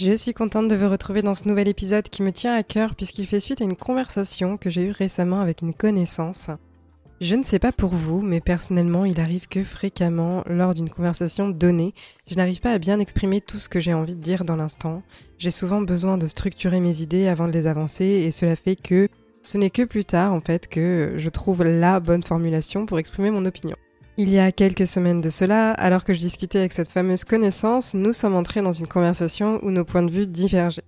Je suis contente de vous retrouver dans ce nouvel épisode qui me tient à cœur puisqu'il fait suite à une conversation que j'ai eue récemment avec une connaissance. Je ne sais pas pour vous, mais personnellement, il arrive que fréquemment, lors d'une conversation donnée, je n'arrive pas à bien exprimer tout ce que j'ai envie de dire dans l'instant. J'ai souvent besoin de structurer mes idées avant de les avancer et cela fait que ce n'est que plus tard, en fait, que je trouve la bonne formulation pour exprimer mon opinion. Il y a quelques semaines de cela, alors que je discutais avec cette fameuse connaissance, nous sommes entrés dans une conversation où nos points de vue divergeaient.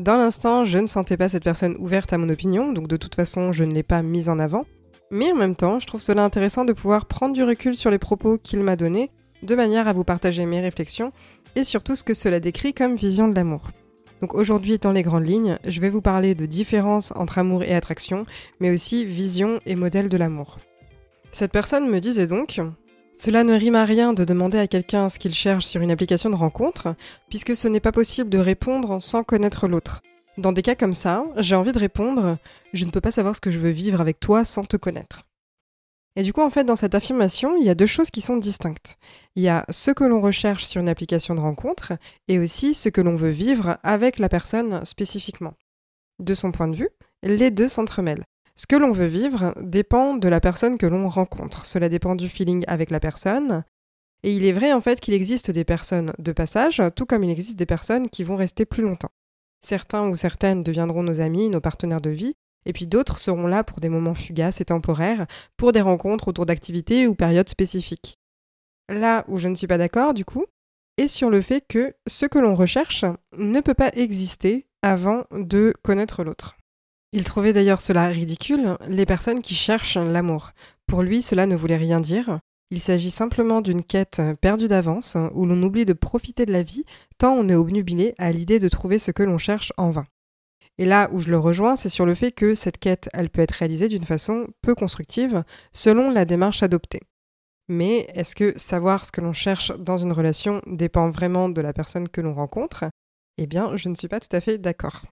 Dans l'instant, je ne sentais pas cette personne ouverte à mon opinion, donc de toute façon, je ne l'ai pas mise en avant. Mais en même temps, je trouve cela intéressant de pouvoir prendre du recul sur les propos qu'il m'a donnés, de manière à vous partager mes réflexions, et surtout ce que cela décrit comme vision de l'amour. Donc aujourd'hui, dans les grandes lignes, je vais vous parler de différences entre amour et attraction, mais aussi vision et modèle de l'amour. Cette personne me disait donc Cela ne rime à rien de demander à quelqu'un ce qu'il cherche sur une application de rencontre, puisque ce n'est pas possible de répondre sans connaître l'autre. Dans des cas comme ça, j'ai envie de répondre Je ne peux pas savoir ce que je veux vivre avec toi sans te connaître. Et du coup, en fait, dans cette affirmation, il y a deux choses qui sont distinctes. Il y a ce que l'on recherche sur une application de rencontre et aussi ce que l'on veut vivre avec la personne spécifiquement. De son point de vue, les deux s'entremêlent. Ce que l'on veut vivre dépend de la personne que l'on rencontre. Cela dépend du feeling avec la personne. Et il est vrai en fait qu'il existe des personnes de passage, tout comme il existe des personnes qui vont rester plus longtemps. Certains ou certaines deviendront nos amis, nos partenaires de vie, et puis d'autres seront là pour des moments fugaces et temporaires, pour des rencontres autour d'activités ou périodes spécifiques. Là où je ne suis pas d'accord, du coup, est sur le fait que ce que l'on recherche ne peut pas exister avant de connaître l'autre. Il trouvait d'ailleurs cela ridicule, les personnes qui cherchent l'amour. Pour lui, cela ne voulait rien dire. Il s'agit simplement d'une quête perdue d'avance, où l'on oublie de profiter de la vie, tant on est obnubilé à l'idée de trouver ce que l'on cherche en vain. Et là où je le rejoins, c'est sur le fait que cette quête, elle peut être réalisée d'une façon peu constructive, selon la démarche adoptée. Mais est-ce que savoir ce que l'on cherche dans une relation dépend vraiment de la personne que l'on rencontre? Eh bien, je ne suis pas tout à fait d'accord.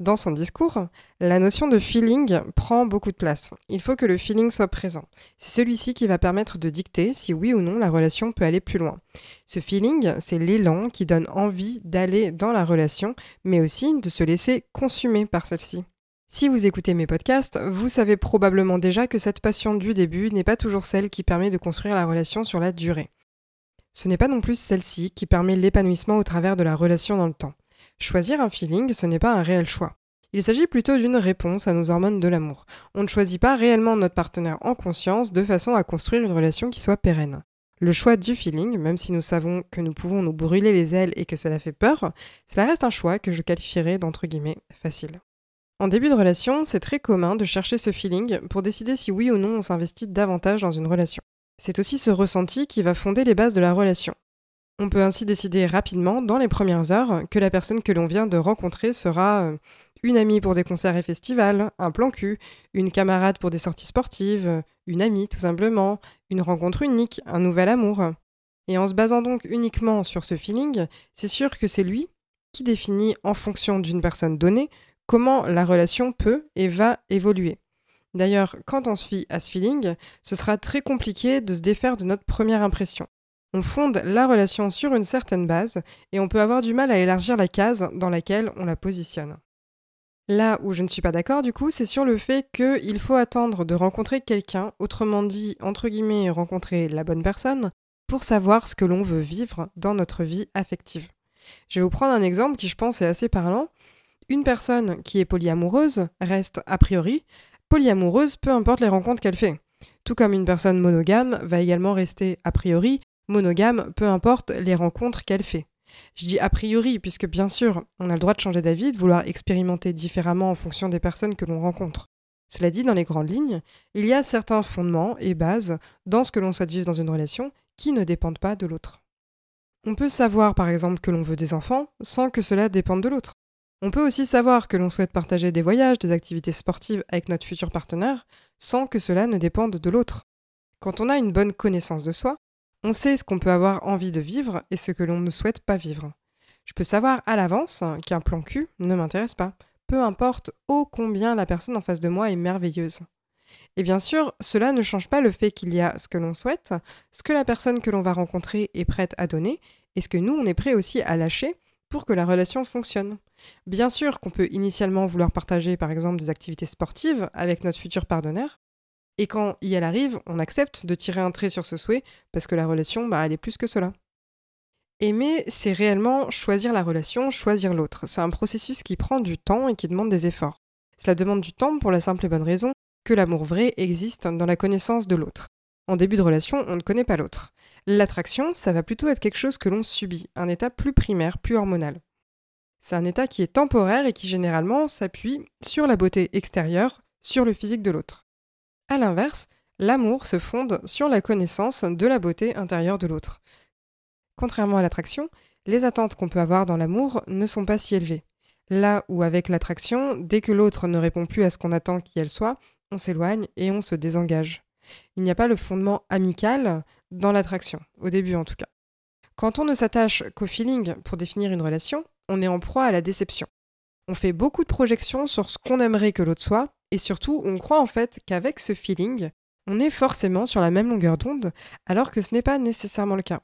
Dans son discours, la notion de feeling prend beaucoup de place. Il faut que le feeling soit présent. C'est celui-ci qui va permettre de dicter si oui ou non la relation peut aller plus loin. Ce feeling, c'est l'élan qui donne envie d'aller dans la relation, mais aussi de se laisser consumer par celle-ci. Si vous écoutez mes podcasts, vous savez probablement déjà que cette passion du début n'est pas toujours celle qui permet de construire la relation sur la durée. Ce n'est pas non plus celle-ci qui permet l'épanouissement au travers de la relation dans le temps. Choisir un feeling, ce n'est pas un réel choix. Il s'agit plutôt d'une réponse à nos hormones de l'amour. On ne choisit pas réellement notre partenaire en conscience de façon à construire une relation qui soit pérenne. Le choix du feeling, même si nous savons que nous pouvons nous brûler les ailes et que cela fait peur, cela reste un choix que je qualifierais d'entre guillemets facile. En début de relation, c'est très commun de chercher ce feeling pour décider si oui ou non on s'investit davantage dans une relation. C'est aussi ce ressenti qui va fonder les bases de la relation. On peut ainsi décider rapidement, dans les premières heures, que la personne que l'on vient de rencontrer sera euh, une amie pour des concerts et festivals, un plan cul, une camarade pour des sorties sportives, une amie tout simplement, une rencontre unique, un nouvel amour. Et en se basant donc uniquement sur ce feeling, c'est sûr que c'est lui qui définit en fonction d'une personne donnée comment la relation peut et va évoluer. D'ailleurs, quand on se fie à ce feeling, ce sera très compliqué de se défaire de notre première impression. On fonde la relation sur une certaine base et on peut avoir du mal à élargir la case dans laquelle on la positionne. Là où je ne suis pas d'accord du coup, c'est sur le fait qu'il faut attendre de rencontrer quelqu'un, autrement dit, entre guillemets, rencontrer la bonne personne, pour savoir ce que l'on veut vivre dans notre vie affective. Je vais vous prendre un exemple qui je pense est assez parlant. Une personne qui est polyamoureuse reste a priori polyamoureuse peu importe les rencontres qu'elle fait. Tout comme une personne monogame va également rester a priori monogame, peu importe les rencontres qu'elle fait. Je dis a priori, puisque bien sûr, on a le droit de changer d'avis, de vouloir expérimenter différemment en fonction des personnes que l'on rencontre. Cela dit, dans les grandes lignes, il y a certains fondements et bases dans ce que l'on souhaite vivre dans une relation qui ne dépendent pas de l'autre. On peut savoir par exemple que l'on veut des enfants sans que cela dépende de l'autre. On peut aussi savoir que l'on souhaite partager des voyages, des activités sportives avec notre futur partenaire, sans que cela ne dépende de l'autre. Quand on a une bonne connaissance de soi, on sait ce qu'on peut avoir envie de vivre et ce que l'on ne souhaite pas vivre. Je peux savoir à l'avance qu'un plan cul ne m'intéresse pas, peu importe ô combien la personne en face de moi est merveilleuse. Et bien sûr, cela ne change pas le fait qu'il y a ce que l'on souhaite, ce que la personne que l'on va rencontrer est prête à donner, et ce que nous, on est prêt aussi à lâcher pour que la relation fonctionne. Bien sûr qu'on peut initialement vouloir partager par exemple des activités sportives avec notre futur partenaire, et quand y elle arrive, on accepte de tirer un trait sur ce souhait parce que la relation, bah, elle est plus que cela. Aimer, c'est réellement choisir la relation, choisir l'autre. C'est un processus qui prend du temps et qui demande des efforts. Cela demande du temps pour la simple et bonne raison que l'amour vrai existe dans la connaissance de l'autre. En début de relation, on ne connaît pas l'autre. L'attraction, ça va plutôt être quelque chose que l'on subit, un état plus primaire, plus hormonal. C'est un état qui est temporaire et qui généralement s'appuie sur la beauté extérieure, sur le physique de l'autre. A l'inverse, l'amour se fonde sur la connaissance de la beauté intérieure de l'autre. Contrairement à l'attraction, les attentes qu'on peut avoir dans l'amour ne sont pas si élevées. Là où avec l'attraction, dès que l'autre ne répond plus à ce qu'on attend qu'elle soit, on s'éloigne et on se désengage. Il n'y a pas le fondement amical dans l'attraction, au début en tout cas. Quand on ne s'attache qu'au feeling pour définir une relation, on est en proie à la déception. On fait beaucoup de projections sur ce qu'on aimerait que l'autre soit, et surtout on croit en fait qu'avec ce feeling, on est forcément sur la même longueur d'onde, alors que ce n'est pas nécessairement le cas.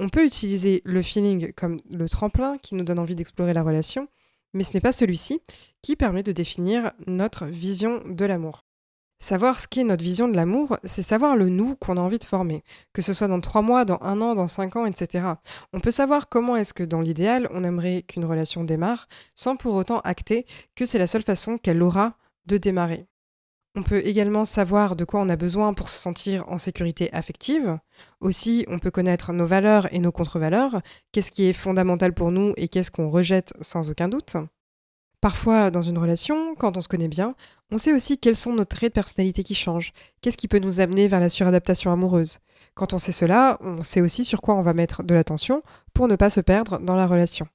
On peut utiliser le feeling comme le tremplin qui nous donne envie d'explorer la relation, mais ce n'est pas celui-ci qui permet de définir notre vision de l'amour. Savoir ce qu'est notre vision de l'amour, c'est savoir le nous qu'on a envie de former, que ce soit dans trois mois, dans un an, dans cinq ans, etc. On peut savoir comment est-ce que dans l'idéal, on aimerait qu'une relation démarre, sans pour autant acter que c'est la seule façon qu'elle aura de démarrer. On peut également savoir de quoi on a besoin pour se sentir en sécurité affective. Aussi, on peut connaître nos valeurs et nos contre-valeurs, qu'est-ce qui est fondamental pour nous et qu'est-ce qu'on rejette sans aucun doute. Parfois, dans une relation, quand on se connaît bien, on sait aussi quels sont nos traits de personnalité qui changent, qu'est-ce qui peut nous amener vers la suradaptation amoureuse. Quand on sait cela, on sait aussi sur quoi on va mettre de l'attention pour ne pas se perdre dans la relation.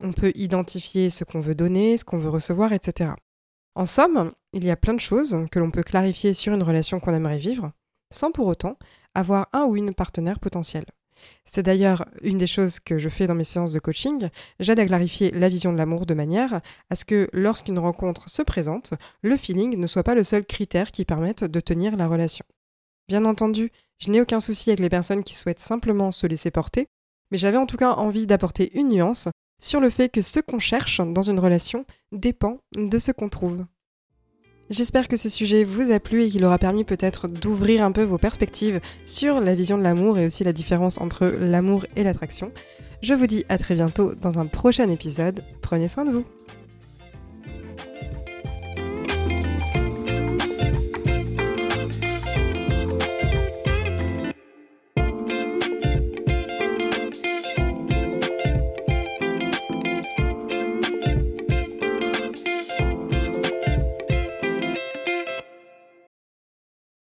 On peut identifier ce qu'on veut donner, ce qu'on veut recevoir, etc. En somme, il y a plein de choses que l'on peut clarifier sur une relation qu'on aimerait vivre, sans pour autant avoir un ou une partenaire potentiel. C'est d'ailleurs une des choses que je fais dans mes séances de coaching. J'aide à clarifier la vision de l'amour de manière à ce que lorsqu'une rencontre se présente, le feeling ne soit pas le seul critère qui permette de tenir la relation. Bien entendu, je n'ai aucun souci avec les personnes qui souhaitent simplement se laisser porter, mais j'avais en tout cas envie d'apporter une nuance sur le fait que ce qu'on cherche dans une relation dépend de ce qu'on trouve. J'espère que ce sujet vous a plu et qu'il aura permis peut-être d'ouvrir un peu vos perspectives sur la vision de l'amour et aussi la différence entre l'amour et l'attraction. Je vous dis à très bientôt dans un prochain épisode. Prenez soin de vous.